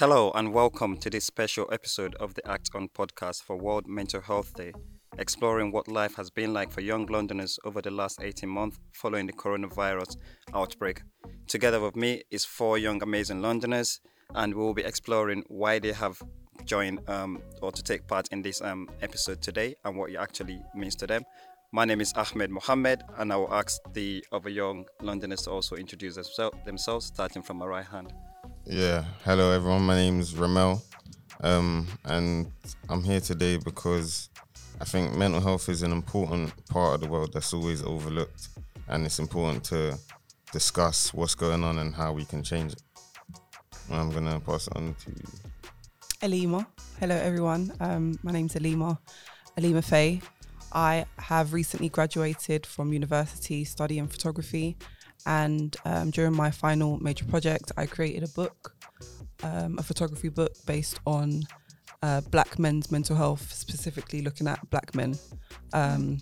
Hello and welcome to this special episode of the Act On podcast for World Mental Health Day, exploring what life has been like for young Londoners over the last 18 months following the coronavirus outbreak. Together with me is four young amazing Londoners, and we will be exploring why they have joined um, or to take part in this um, episode today and what it actually means to them. My name is Ahmed Mohammed, and I will ask the other young Londoners to also introduce themselves, starting from my right hand. Yeah, hello everyone. My name is Ramel, um, and I'm here today because I think mental health is an important part of the world that's always overlooked, and it's important to discuss what's going on and how we can change it. I'm gonna pass it on to Alima. Hello everyone. Um, my name's Alima, Alima Faye. I have recently graduated from university studying photography and um, during my final major project, I created a book, um, a photography book based on uh, black men's mental health, specifically looking at black men. Um,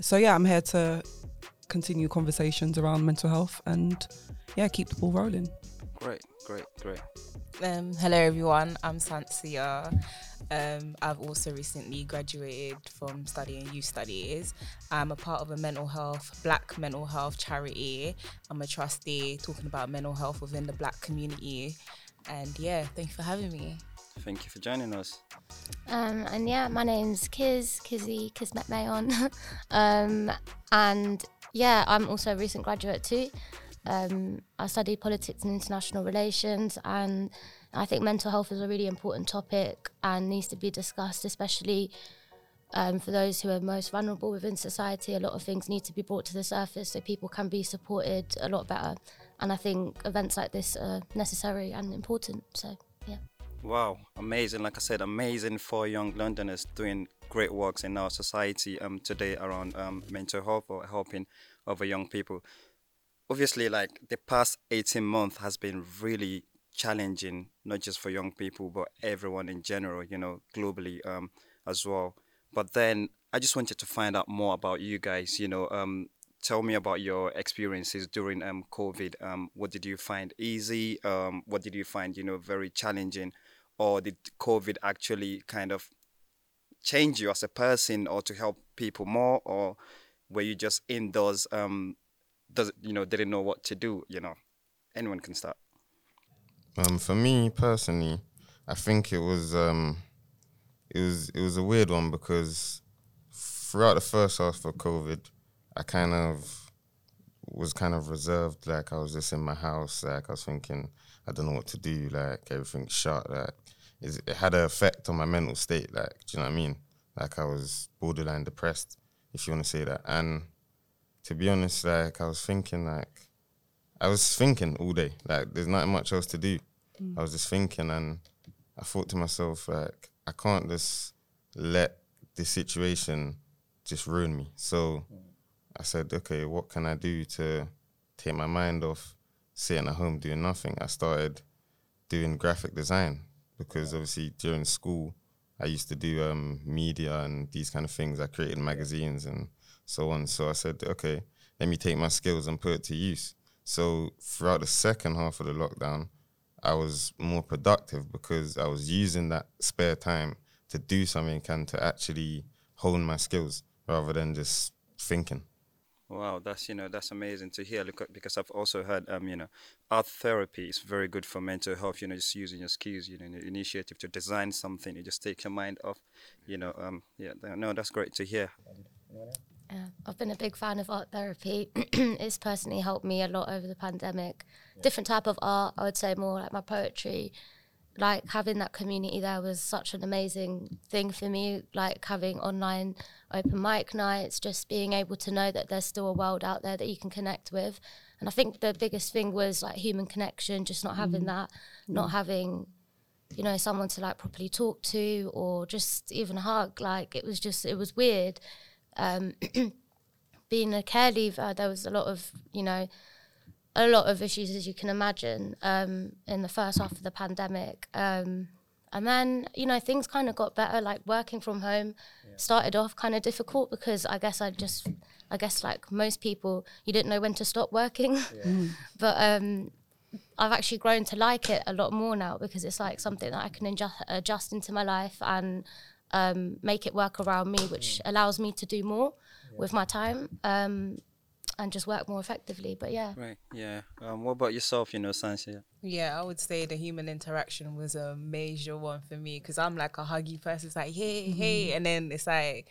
so, yeah, I'm here to continue conversations around mental health and, yeah, keep the ball rolling. Great, great, great. Um, hello, everyone. I'm Sancia. Um, I've also recently graduated from studying youth studies. I'm a part of a mental health, black mental health charity. I'm a trustee talking about mental health within the black community. And yeah, thank you for having me. Thank you for joining us. Um, and yeah, my name's Kiz, Kizzy, Kismet Mayon. um, and yeah, I'm also a recent graduate too. Um, I studied politics and international relations and I think mental health is a really important topic and needs to be discussed, especially um, for those who are most vulnerable within society. A lot of things need to be brought to the surface so people can be supported a lot better. And I think events like this are necessary and important. So, yeah. Wow, amazing. Like I said, amazing for young Londoners doing great works in our society um, today around um, mental health or helping other young people. Obviously, like the past 18 months has been really challenging, not just for young people, but everyone in general, you know, globally um, as well. But then I just wanted to find out more about you guys, you know, um, tell me about your experiences during um, COVID. Um, what did you find easy? Um, what did you find, you know, very challenging? Or did COVID actually kind of change you as a person or to help people more? Or were you just indoors, um, does, you know, didn't know what to do, you know? Anyone can start. Um, for me personally, I think it was um, it was it was a weird one because throughout the first half of COVID, I kind of was kind of reserved. Like I was just in my house. Like I was thinking, I don't know what to do. Like everything's shut. Like it had an effect on my mental state. Like do you know what I mean? Like I was borderline depressed, if you want to say that. And to be honest, like I was thinking, like I was thinking all day. Like there's not much else to do. Mm. I was just thinking, and I thought to myself, like I can't just let this situation just ruin me. So I said, okay, what can I do to take my mind off sitting at home doing nothing? I started doing graphic design because obviously during school I used to do um, media and these kind of things. I created magazines and so on. So I said, okay, let me take my skills and put it to use. So throughout the second half of the lockdown, I was more productive because I was using that spare time to do something and to actually hone my skills rather than just thinking. Wow, that's you know that's amazing to hear. Look, because I've also heard um you know art therapy is very good for mental health. You know, just using your skills, you know, initiative to design something, you just take your mind off. You know, um yeah, no, that's great to hear. Yeah, I've been a big fan of art therapy. it's personally helped me a lot over the pandemic. Yeah. Different type of art, I would say more like my poetry. Like having that community there was such an amazing thing for me. Like having online open mic nights, just being able to know that there's still a world out there that you can connect with. And I think the biggest thing was like human connection, just not having mm. that, mm. not having you know someone to like properly talk to or just even hug like it was just it was weird um, being a care leaver, there was a lot of, you know, a lot of issues as you can imagine um, in the first half of the pandemic. Um, and then, you know, things kind of got better. Like working from home yeah. started off kind of difficult because I guess I just, I guess like most people, you didn't know when to stop working. Yeah. Mm. but um, I've actually grown to like it a lot more now because it's like something that I can adjust, adjust into my life and um, make it work around me, which allows me to do more with my time um, and just work more effectively. But yeah, Right. Yeah. Um, what about yourself? You know, Sancia. Yeah, I would say the human interaction was a major one for me because I'm like a huggy person. It's like, hey, hey. And then it's like,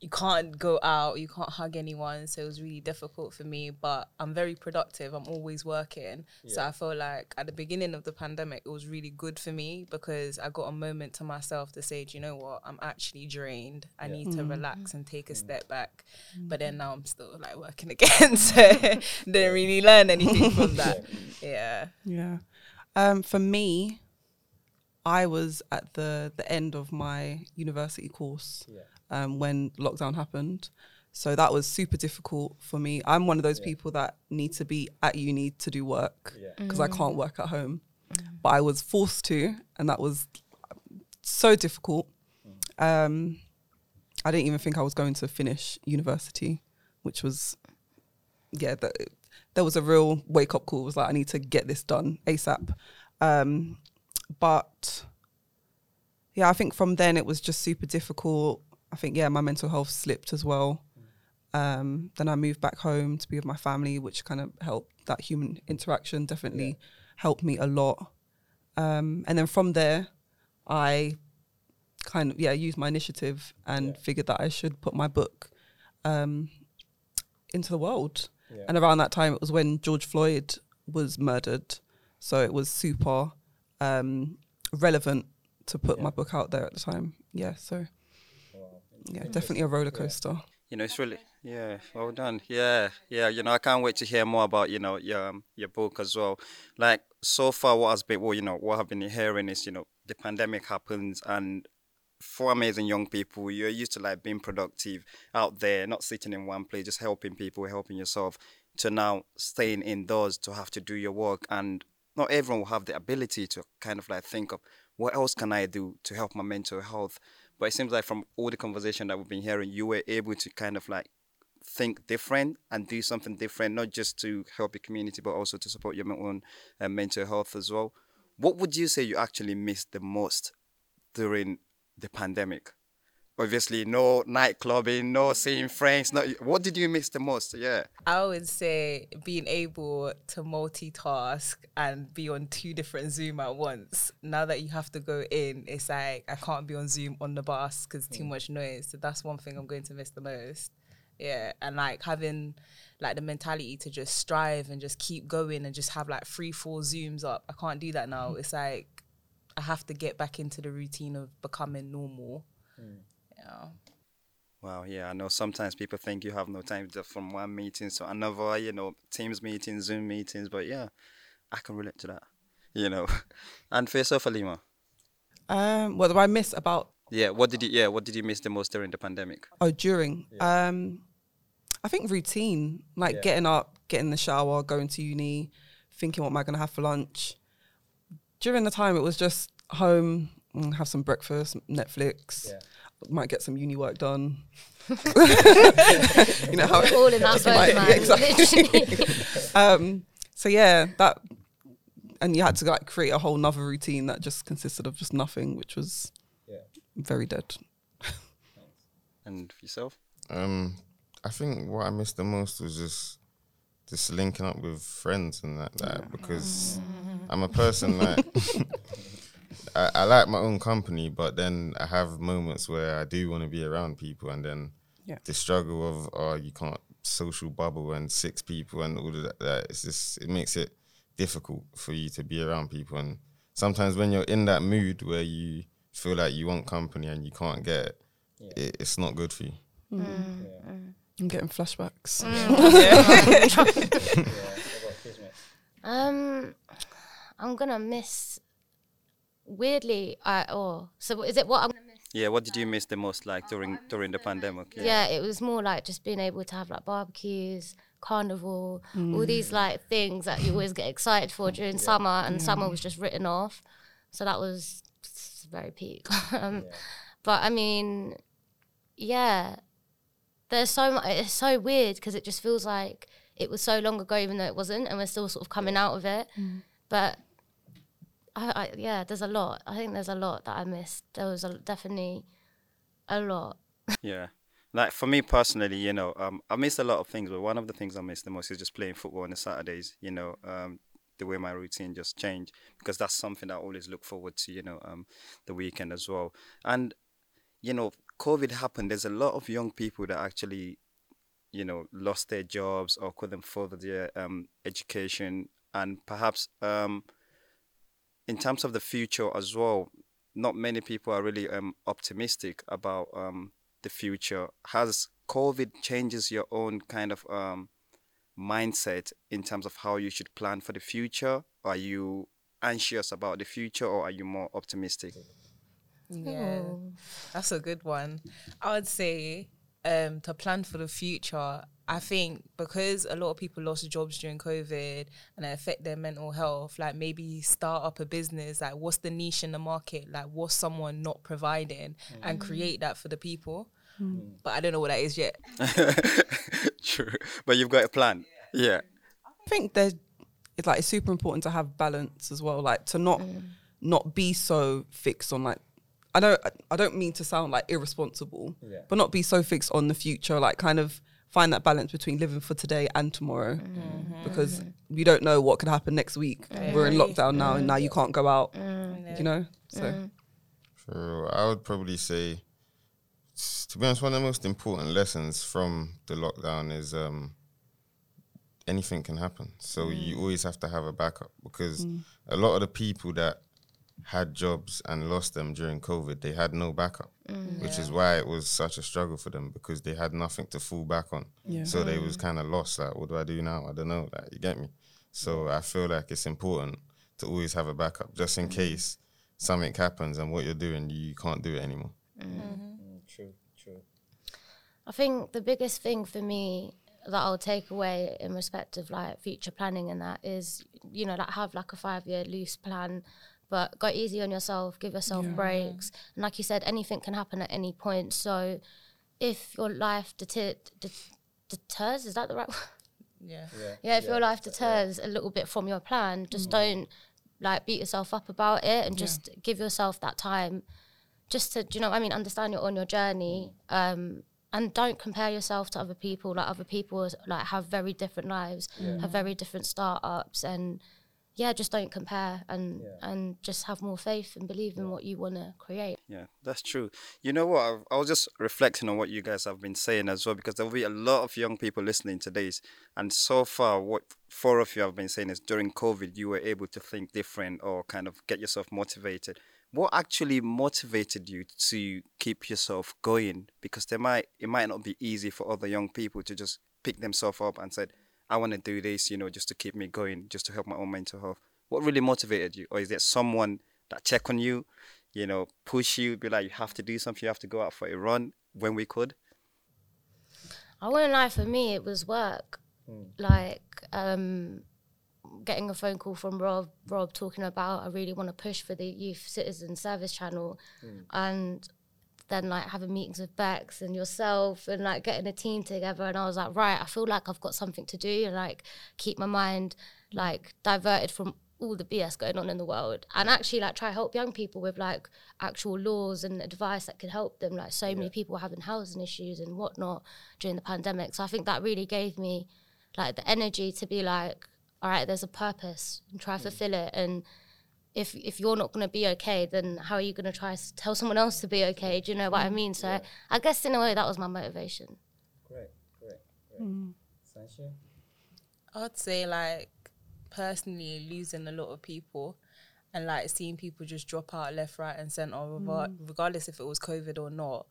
you can't go out, you can't hug anyone. So it was really difficult for me. But I'm very productive. I'm always working. So I feel like at the beginning of the pandemic, it was really good for me because I got a moment to myself to say, do you know what? I'm actually drained. I need to mm. relax and take a mm. step back. But mm. then now I'm still like working again. so didn't really learn anything from that. Yeah. Yeah. Um, for me, I was at the the end of my university course um, when lockdown happened. So that was super difficult for me. I'm one of those people that need to be at uni to do work because I can't work at home. But I was forced to, and that was so difficult. Um, I didn't even think I was going to finish university, which was, yeah, that, there was a real wake up call. It was like, I need to get this done ASAP. Um, but yeah, I think from then it was just super difficult. I think, yeah, my mental health slipped as well. Um, then I moved back home to be with my family, which kind of helped that human interaction, definitely helped me a lot. Um, and then from there, I kind of, yeah, used my initiative and figured that I should put my book um, into the world. And around that time, it was when George Floyd was murdered. So it was super um, relevant to put my book out there at the time. Yeah, so yeah, definitely a roller coaster. You know, it's really yeah. Well done. Yeah, yeah. You know, I can't wait to hear more about you know your um, your book as well. Like so far, what has been well, you know, what I've been hearing is you know the pandemic happens and for amazing young people, you're used to like being productive out there, not sitting in one place, just helping people, helping yourself, to now staying indoors to have to do your work. And not everyone will have the ability to kind of like think of what else can I do to help my mental health. But it seems like from all the conversation that we've been hearing, you were able to kind of like think different and do something different, not just to help your community, but also to support your own uh, mental health as well. What would you say you actually missed the most during the pandemic? Obviously, no night clubbing, no seeing friends. No, what did you miss the most? Yeah. I would say being able to multitask and be on two different Zoom at once. Now that you have to go in, it's like I can't be on Zoom on the bus because too hmm. much noise. So that's one thing I'm going to miss the most. Yeah, and like having like the mentality to just strive and just keep going and just have like three, four Zooms up. I can't do that now. Hmm. It's like I have to get back into the routine of becoming normal. Hmm. Yeah. Wow, yeah, I know sometimes people think you have no time from one meeting to another, you know, Teams meetings, Zoom meetings, but yeah, I can relate to that, you know. And for yourself, Alima, Um, what do I miss about yeah, what did you, yeah, what did you miss the most during the pandemic? Oh, during. Um, I think routine, like getting up, getting the shower, going to uni, thinking what am I going to have for lunch. During the time, it was just home, mm, have some breakfast, Netflix. Might get some uni work done. you know how all in that Like, boat, man. yeah, exactly. Literally. um, so yeah, that, and you had to like create a whole nother routine that just consisted of just nothing, which was yeah. very dead. And for yourself? Um, I think what I missed the most was just just linking up with friends and that, that because I'm a person that I, I like my own company, but then I have moments where I do want to be around people, and then Yeah. the struggle of oh you can't social bubble and six people and all of that, that it's just it makes it difficult for you to be around people, and sometimes when you're in that mood where you feel like you want company and you can't get it, it it's not good for you. Mm. I'm getting flashbacks. Um, I'm gonna miss. Weirdly, I oh, so is it what I'm gonna miss? Yeah, what did you miss the most like during during the pandemic? Yeah. it was more like just being able to have like barbecues, carnival, all these like things that you always get excited for during summer, and summer was just written off. So that was very peak. um, But I mean, yeah, there's so much. It's so weird because it just feels like it was so long ago, even though it wasn't, and we're still sort of coming out of it. But I, I, yeah, there's a lot. I think there's a lot that I missed. There was a, definitely a lot. Yeah. Like for me personally, you know, um, I missed a lot of things, but one of the things I miss the most is just playing football on the Saturdays. You know, um, the way my routine just changed because that's something I always look forward to. You know, um, the weekend as well. And you know, COVID happened. There's a lot of young people that actually, you know, lost their jobs or couldn't further their um, education, and perhaps um, in terms of the future as well, not many people are really um, optimistic about um, the future. Has COVID changes your own kind of um, mindset in terms of how you should plan for the future? Are you anxious about the future or are you more optimistic? Yeah, that's a good one. I would say um, to plan for the future. I think because a lot of people lost jobs during COVID and it affect their mental health, like maybe start up a business, like what's the niche in the market, like what's someone not providing, and mm. create that for the people. Mm. Mm. But I don't know what that is yet. True, but you've got a plan. Yeah. I think there's it's like it's super important to have balance as well, like to not not be so fixed on like I don't I don't mean to sound like irresponsible, but not be so fixed on the future, like kind of find that balance between living for today and tomorrow. Mm-hmm. Because we don't know what could happen next week. We're in lockdown now and now you can't go out, mm. you know? So mm. True. I would probably say, to be honest, one of the most important lessons from the lockdown is um, anything can happen. So you mm. always have to have a backup because a lot of the people that had jobs and lost them during COVID, they had no backup, mm. which is why it was such a struggle for them because they had nothing to fall back on. Yeah. So they was mm. kind of lost. Like, what do I do now? I don't know. Like, you get me? So I feel like it's important to always have a backup just in mm. case something happens and what you're doing, you can't do it anymore. Mm-hmm. True, true. I think the biggest thing for me that I'll take away in respect of like future planning and that is, you know, like have like a five year loose plan, but go easy on yourself, give yourself breaks. And like you said, anything can happen at any point. So if your life deter- det- deters, is that the right word? Yeah. yeah, Yeah, if your life deters a little bit from your plan, just don't like beat yourself up about it and just give yourself that time just to, do you know what I mean, understand you're on your journey. Um, and don't compare yourself to other people. Like other people like have very different lives, have very different startups and yeah, just don't compare and and just have more faith and believe in what you want to create. Yeah, that's true. You know what? I, I was just reflecting on what you guys have been saying as well, because there will be a lot of young people listening to this. And so far, what four of you have been saying is during COVID, you were able to think different or kind of get yourself motivated. What actually motivated you to keep yourself going? Because there might it might not be easy for other young people to just pick themselves up and said, "I want to do this," you know, just to keep me going, just to help my own mental health. What really motivated you, or is there someone that check on you, you know, push you, be like, you have to do something, you have to go out for a run when we could? I won't lie, for me, it was work. Like, um, getting a phone call from Rob, Rob talking about I really want to push for the Youth Citizen Service Channel, and then like having meetings with Bex and yourself, and like getting a team together. And I was like, right, I feel like I've got something to do, and like keep my mind like diverted from all the BS going on in the world, and actually like try help young people with like actual laws and advice that can help them. Like so many people having housing issues and whatnot during the pandemic. So I think that really gave me like the energy to be like, all right, there's a purpose and try to fulfill it. And if if you're not going to be okay, then how are you going to try to tell someone else to be okay? Do you know what I mean? So I guess in a way that was my motivation. Great, great, great. Mm-hmm. Sanshia? I'd say like personally losing a lot of people and like seeing people just drop out left, right, and center, regar- mm-hmm. regardless if it was COVID or not.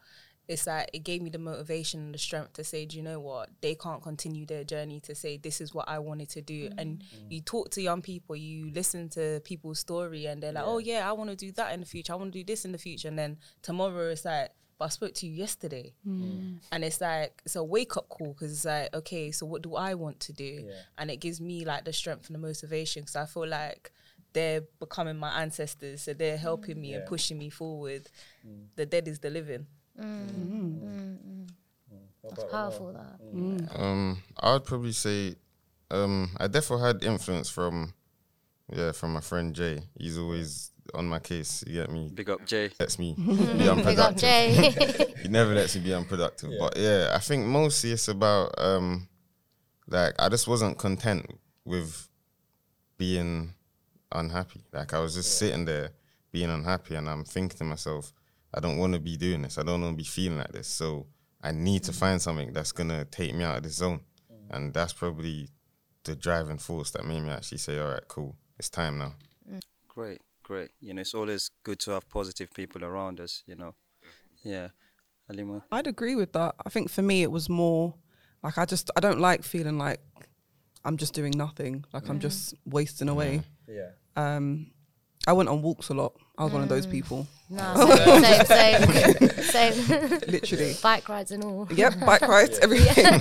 It's like it gave me the motivation and the strength to say, do you know what? They can't continue their journey to say this is what I wanted to do. And mm. Mm. you talk to young people, you listen to people's story, and they're like, oh yeah, I want to do that in the future. I want to do this in the future. And then tomorrow it's like, but I spoke to you yesterday, mm. and it's like it's a wake up call because it's like, okay, so what do I want to do? And it gives me like the strength and the motivation because I feel like they're becoming my ancestors, so they're helping me and pushing me forward. The dead is the living. Mm. Mm. Mm, That's powerful. That Um, I would probably say um, I definitely had influence from, yeah, from my friend Jay. He's always on my case. You get me? Big up, Jay. Lets me be Big up. Jay. he never lets me be unproductive. But yeah, I think mostly it's about um like I just wasn't content with being unhappy. Like I was just sitting there being unhappy and I'm thinking to myself, I don't want to be doing this. I don't want to be feeling like this. So I need to mm. find something that's gonna take me out of this zone. Mm. And that's probably the driving force that made me actually say, All right, cool, it's time now. Mm. Great, great. You know, it's always good to have positive people around us. You know, yeah. Alima. I'd agree with that. I think for me, it was more like I just I don't like feeling like I'm just doing nothing, like I'm just wasting away. Yeah. Um, I went on walks a lot. I was one of those people, no, same, same, same. same. literally. Bike rides and all. Yep, bike rides, everything,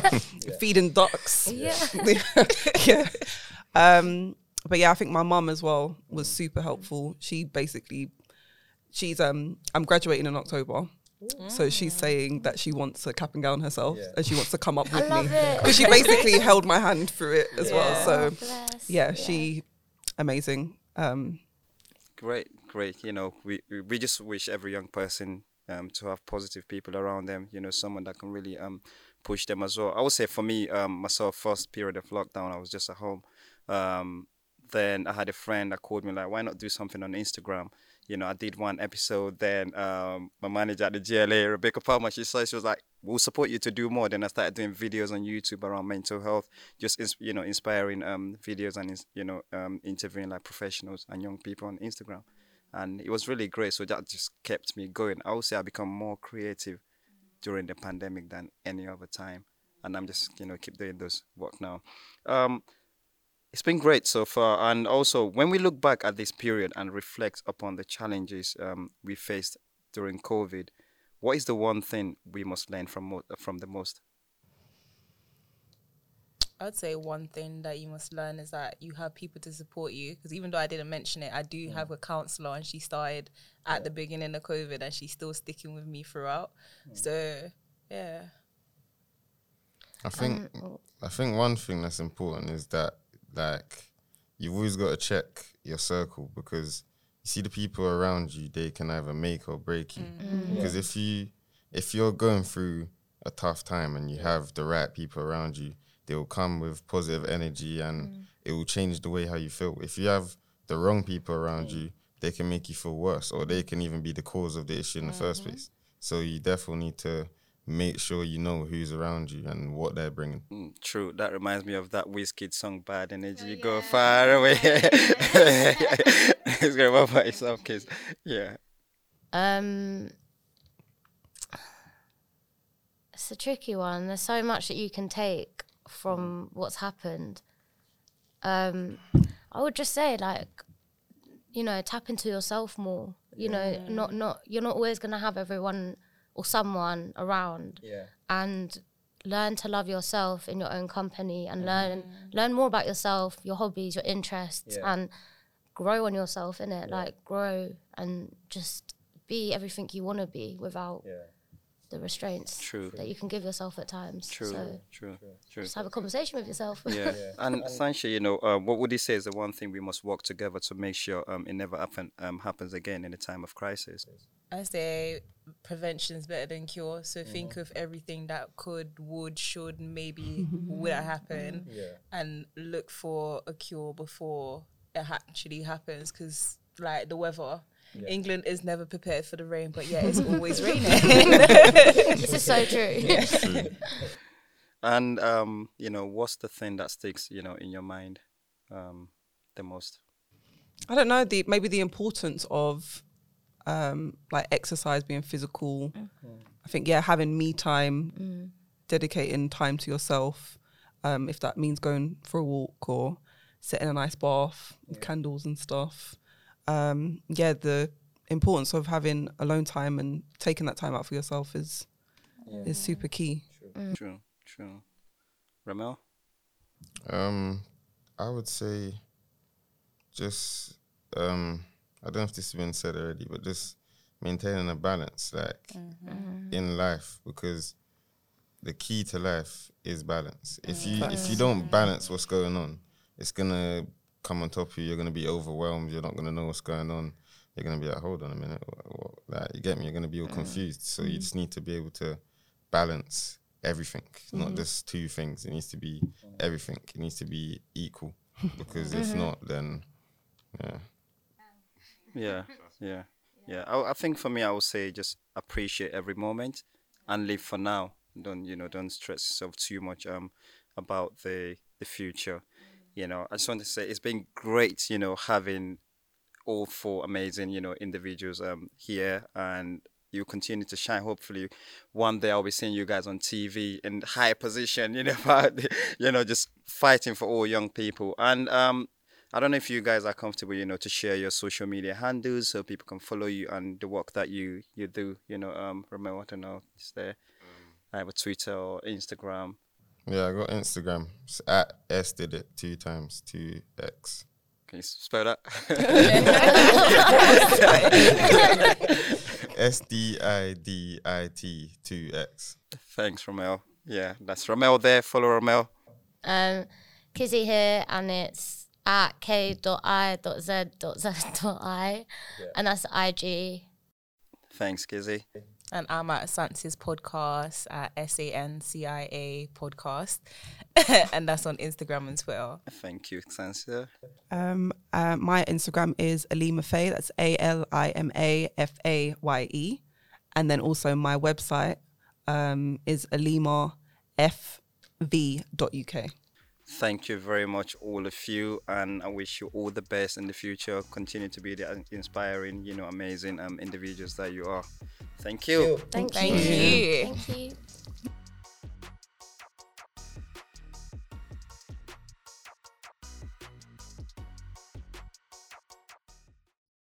feeding ducks. Yeah. yeah. Um, but yeah, I think my mum as well was super helpful. She basically, she's um, I'm graduating in October. So she's saying that she wants a cap and gown herself and she wants to come up with me. Because she basically held my hand through it as well. So Bless. yeah, she amazing. Um, Great, great. You know, we we- just wish every young person um, to have positive people around them. You know, someone that can really um, push them as well. I would say for me, um, myself, first period of lockdown, I was just at home. Um, then I had a friend that called me like, "Why not do something on Instagram?" You know, I did one episode. Then um, my manager at the GLA, Rebecca Palmer, she said she was like, "We'll support you to do more." Then I started doing videos on YouTube around mental health, just you know, inspiring um, videos and you know, um, interviewing like professionals and young people on Instagram, and it was really great. So that just kept me going. I would say I become more creative during the pandemic than any other time, and I'm just you know keep doing those work now. Um, it's been great so far, and also when we look back at this period and reflect upon the challenges um, we faced during COVID, what is the one thing we must learn from from the most? I'd say one thing that you must learn is that you have people to support you. Because even though I didn't mention it, I do mm. have a counselor, and she started at the beginning of COVID, and she's still sticking with me throughout. Mm. So yeah, I think um, oh. I think one thing that's important is that like you've always got to check your circle because you see the people around you they can either make or break you. Mm. Because if you if you're going through a tough time and you have the right people around you they will come with positive energy and it will change the way how you feel if you have the wrong people around you they can make you feel worse or they can even be the cause of the issue in the first place so you definitely need to make sure you know who's around you and what they're bringing. Mm, true. That reminds me of that Wizkid song "Bad Energy." You go far away. it's going to about by yourself, kids. Yeah. Um, it's a tricky one. There's so much that you can take from what's happened. Um, I would just say, like, you know, tap into yourself more. You know, not not you're not always gonna have everyone or someone around, Yeah. and learn to love yourself in your own company and learn learn more about yourself, your hobbies, your interests, Yeah. and grow on yourself in it. Like grow and just be everything you want to be without the restraints True. that you can give yourself at times. True. So True. True. just have a conversation with yourself. Yeah. And Sancha, you know, uh, what would you say is the one thing we must work together to make sure um, it never happen, um, happens again in a time of crisis? I say prevention is better than cure. So think of everything that could, would, should, maybe would happen, and look for a cure before it actually happens. Because like the weather, England is never prepared for the rain, but yeah, it's always raining. this is so true. And um, you know, what's the thing that sticks, you know, in your mind um, the most? I don't know the maybe the importance of um like exercise being physical. I think yeah, having me time, dedicating time to yourself. Um, if that means going for a walk or sitting in a nice bath with candles and stuff. Um, yeah, the importance of having alone time and taking that time out for yourself is is super key. True. True. Ramel? Um, I would say just um, I don't know if this has been said already, but just maintaining a balance, like in life, because the key to life is balance. If you if you don't balance what's going on, it's gonna come on top of you. You're gonna be overwhelmed. You're not gonna know what's going on. You're gonna be like, hold on a minute, what, what, like, you get me? You're gonna be all mm. confused. So you mm. just need to be able to balance everything, not mm-hmm. just two things. It needs to be everything. It needs to be equal because if mm-hmm. not, then yeah. Yeah, yeah, yeah. I, I think for me, I would say just appreciate every moment and live for now. Don't you know? Don't stress yourself too much um about the the future. You know, I just want to say it's been great. You know, having all four amazing you know individuals um here and you continue to shine. Hopefully, one day I'll be seeing you guys on TV in high position. You know, but, you know, just fighting for all young people. And um, I don't know if you guys are comfortable, you know, to share your social media handles so people can follow you and the work that you you do. You know, um, Romeo, what I don't know, is there? I have a Twitter or Instagram. Yeah, I got Instagram. It's at S did it two times, two X. Can you spell that? S D I D I T two X. Thanks, Romeo. Yeah, that's Romeo there. Follow Romeo. Um, Kizzy here, and it's at k.i.z.z.i, and that's IG. Thanks, Kizzy. And I'm at Sansi's podcast at S A N C I A podcast. and that's on Instagram and Twitter. Thank you, Sancia. Um, uh, my Instagram is Alima Faye. That's A L I M A F A Y E, and then also my website um, is alimafaye.uk. Thank you very much, all of you, and I wish you all the best in the future. Continue to be the inspiring, you know, amazing um, individuals that you are. Thank you. Thank, Thank you. you. Thank you.